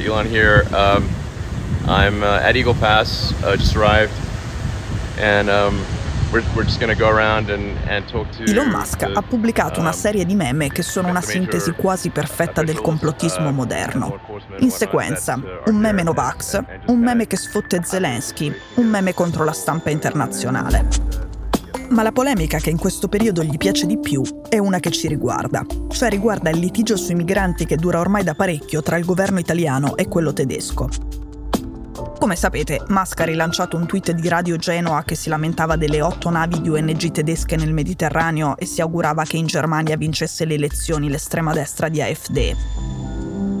to Elon here. Um, I'm uh, at Eagle Pass, uh, just arrived, and um, Elon Musk ha pubblicato una um, serie di meme che sono una sintesi quasi perfetta del complottismo uh, moderno. In sequenza, un meme Novax, un meme che sfotte Zelensky, un meme contro la stampa internazionale. Ma la polemica che in questo periodo gli piace di più è una che ci riguarda, cioè riguarda il litigio sui migranti che dura ormai da parecchio tra il governo italiano e quello tedesco. Come sapete, Musk ha rilanciato un tweet di Radio Genoa che si lamentava delle otto navi di ONG tedesche nel Mediterraneo e si augurava che in Germania vincesse le elezioni l'estrema destra di AfD.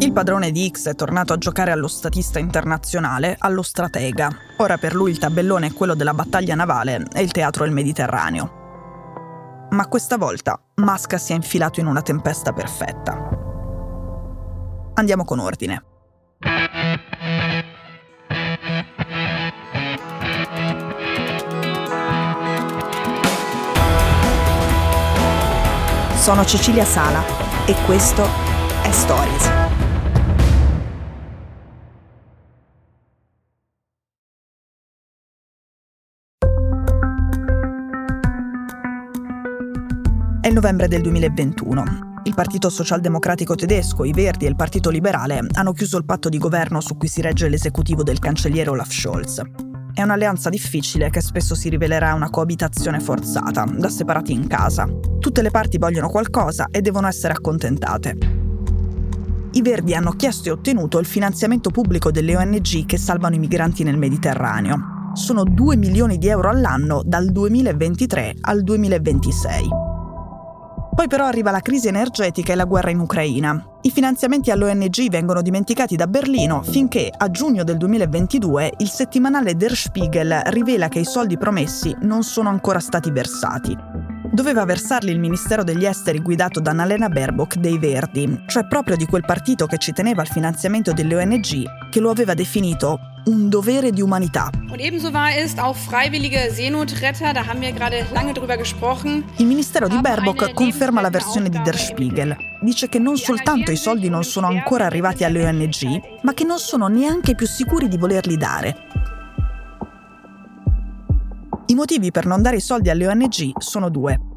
Il padrone di X è tornato a giocare allo statista internazionale, allo stratega. Ora per lui il tabellone è quello della battaglia navale e il teatro è il Mediterraneo. Ma questa volta Musk si è infilato in una tempesta perfetta. Andiamo con ordine. Sono Cecilia Sala e questo è Stories. Novembre del 2021. Il Partito Socialdemocratico tedesco, i Verdi e il Partito Liberale hanno chiuso il patto di governo su cui si regge l'esecutivo del cancelliere Olaf Scholz. È un'alleanza difficile che spesso si rivelerà una coabitazione forzata, da separati in casa. Tutte le parti vogliono qualcosa e devono essere accontentate. I Verdi hanno chiesto e ottenuto il finanziamento pubblico delle ONG che salvano i migranti nel Mediterraneo. Sono 2 milioni di euro all'anno dal 2023 al 2026. Poi però arriva la crisi energetica e la guerra in Ucraina. I finanziamenti all'ONG vengono dimenticati da Berlino finché a giugno del 2022 il settimanale Der Spiegel rivela che i soldi promessi non sono ancora stati versati. Doveva versarli il Ministero degli Esteri guidato da Annalena Baerbock dei Verdi, cioè proprio di quel partito che ci teneva al finanziamento delle ONG, che lo aveva definito un dovere di umanità. Il Ministero di Baerbock conferma la versione di Der Spiegel. Dice che non soltanto i soldi non sono ancora arrivati alle ONG, ma che non sono neanche più sicuri di volerli dare. I motivi per non dare i soldi alle ONG sono due.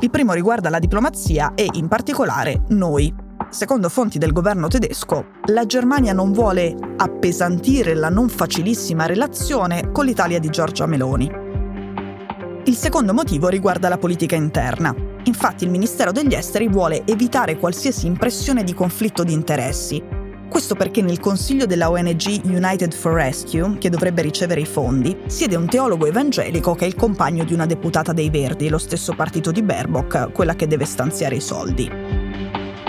Il primo riguarda la diplomazia e, in particolare, noi, Secondo fonti del governo tedesco, la Germania non vuole appesantire la non facilissima relazione con l'Italia di Giorgia Meloni. Il secondo motivo riguarda la politica interna. Infatti il Ministero degli Esteri vuole evitare qualsiasi impressione di conflitto di interessi. Questo perché nel consiglio della ONG United for Rescue, che dovrebbe ricevere i fondi, siede un teologo evangelico che è il compagno di una deputata dei Verdi, lo stesso partito di Baerbock, quella che deve stanziare i soldi.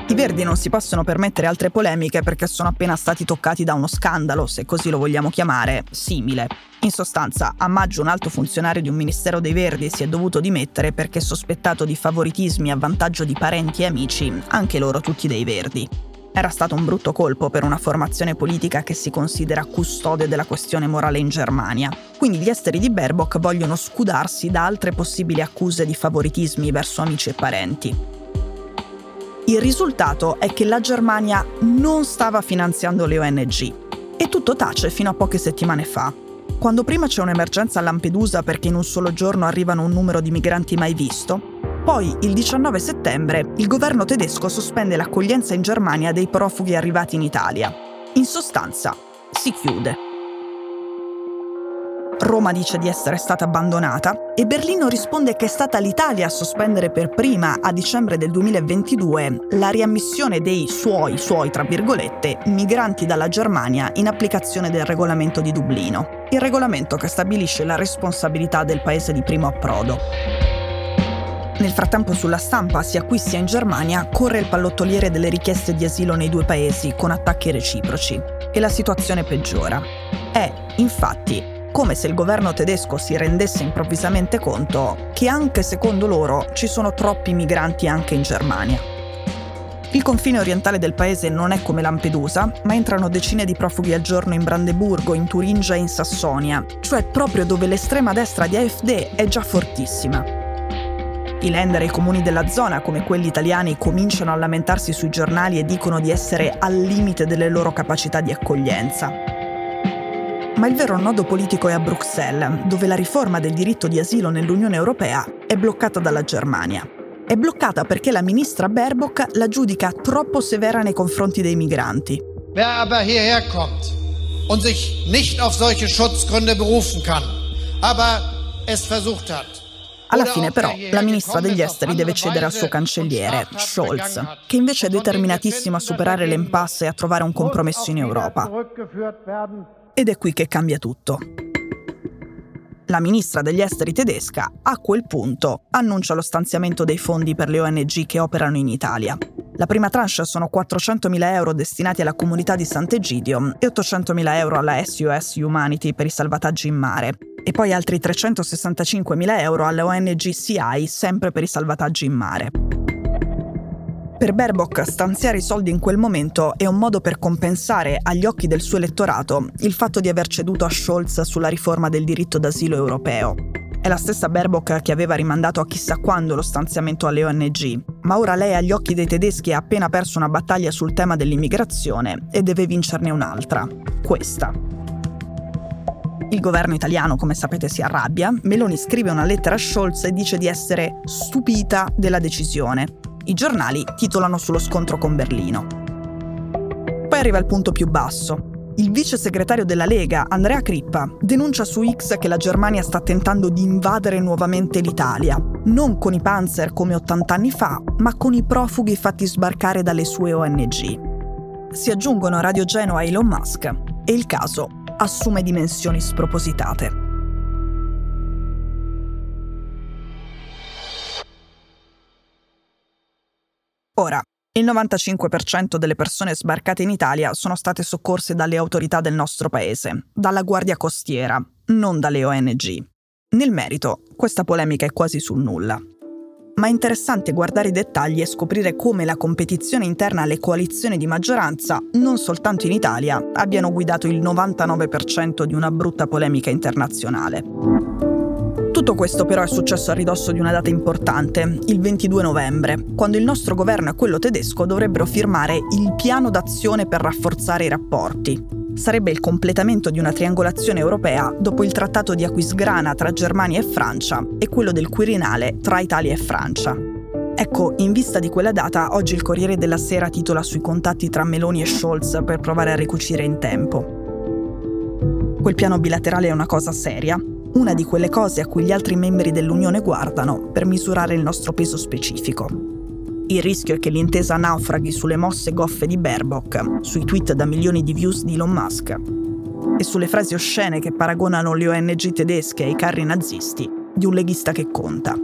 I Verdi non si possono permettere altre polemiche perché sono appena stati toccati da uno scandalo, se così lo vogliamo chiamare, simile. In sostanza, a maggio un alto funzionario di un ministero dei Verdi si è dovuto dimettere perché sospettato di favoritismi a vantaggio di parenti e amici, anche loro tutti dei Verdi. Era stato un brutto colpo per una formazione politica che si considera custode della questione morale in Germania. Quindi gli esteri di Baerbock vogliono scudarsi da altre possibili accuse di favoritismi verso amici e parenti. Il risultato è che la Germania non stava finanziando le ONG. E tutto tace fino a poche settimane fa. Quando prima c'è un'emergenza a Lampedusa perché in un solo giorno arrivano un numero di migranti mai visto, poi il 19 settembre il governo tedesco sospende l'accoglienza in Germania dei profughi arrivati in Italia. In sostanza, si chiude. Roma dice di essere stata abbandonata e Berlino risponde che è stata l'Italia a sospendere per prima, a dicembre del 2022, la riammissione dei suoi, suoi tra virgolette, migranti dalla Germania in applicazione del regolamento di Dublino, il regolamento che stabilisce la responsabilità del paese di primo approdo. Nel frattempo sulla stampa, sia qui sia in Germania, corre il pallottoliere delle richieste di asilo nei due paesi con attacchi reciproci e la situazione peggiora. È, infatti, come se il governo tedesco si rendesse improvvisamente conto che anche secondo loro ci sono troppi migranti anche in Germania. Il confine orientale del paese non è come Lampedusa, ma entrano decine di profughi al giorno in Brandeburgo, in Turingia e in Sassonia, cioè proprio dove l'estrema destra di AfD è già fortissima. I lender e i comuni della zona, come quelli italiani, cominciano a lamentarsi sui giornali e dicono di essere al limite delle loro capacità di accoglienza. Ma il vero nodo politico è a Bruxelles, dove la riforma del diritto di asilo nell'Unione Europea è bloccata dalla Germania. È bloccata perché la ministra Baerbock la giudica troppo severa nei confronti dei migranti. Wer aber hierher kommt und sich nicht auf solche Schutzgründe berufen kann, aber es versucht hat, alla fine però la ministra degli esteri deve cedere al suo cancelliere, Scholz, che invece è determinatissimo a superare l'impasse e a trovare un compromesso in Europa. Ed è qui che cambia tutto. La ministra degli esteri tedesca, a quel punto, annuncia lo stanziamento dei fondi per le ONG che operano in Italia. La prima tranche sono 400.000 euro destinati alla comunità di Sant'Egidio e 800.000 euro alla SUS Humanity per i salvataggi in mare, e poi altri 365.000 euro alla ONG CI sempre per i salvataggi in mare. Per Baerbock stanziare i soldi in quel momento è un modo per compensare agli occhi del suo elettorato il fatto di aver ceduto a Scholz sulla riforma del diritto d'asilo europeo. È la stessa Baerbock che aveva rimandato a chissà quando lo stanziamento alle ONG, ma ora lei agli occhi dei tedeschi ha appena perso una battaglia sul tema dell'immigrazione e deve vincerne un'altra, questa. Il governo italiano, come sapete, si arrabbia. Meloni scrive una lettera a Scholz e dice di essere stupita della decisione. I giornali titolano sullo scontro con Berlino. Poi arriva il punto più basso. Il vice segretario della Lega, Andrea Crippa, denuncia su X che la Germania sta tentando di invadere nuovamente l'Italia, non con i panzer come 80 anni fa, ma con i profughi fatti sbarcare dalle sue ONG. Si aggiungono Radio Genoa Elon Musk e il caso assume dimensioni spropositate. Ora, il 95% delle persone sbarcate in Italia sono state soccorse dalle autorità del nostro paese, dalla Guardia Costiera, non dalle ONG. Nel merito, questa polemica è quasi sul nulla ma è interessante guardare i dettagli e scoprire come la competizione interna alle coalizioni di maggioranza, non soltanto in Italia, abbiano guidato il 99% di una brutta polemica internazionale. Tutto questo però è successo a ridosso di una data importante, il 22 novembre, quando il nostro governo e quello tedesco dovrebbero firmare il piano d'azione per rafforzare i rapporti, sarebbe il completamento di una triangolazione europea dopo il trattato di Aquisgrana tra Germania e Francia e quello del Quirinale tra Italia e Francia. Ecco, in vista di quella data, oggi il Corriere della Sera titola sui contatti tra Meloni e Scholz per provare a ricucire in tempo. Quel piano bilaterale è una cosa seria, una di quelle cose a cui gli altri membri dell'Unione guardano per misurare il nostro peso specifico. Il rischio è che l'intesa naufraghi sulle mosse goffe di Baerbock, sui tweet da milioni di views di Elon Musk e sulle frasi oscene che paragonano le ONG tedesche ai carri nazisti di un leghista che conta.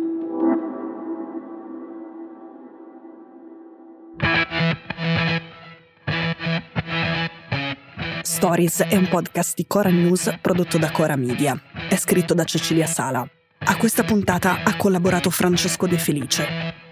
Stories è un podcast di Cora News prodotto da Cora Media. È scritto da Cecilia Sala. A questa puntata ha collaborato Francesco De Felice.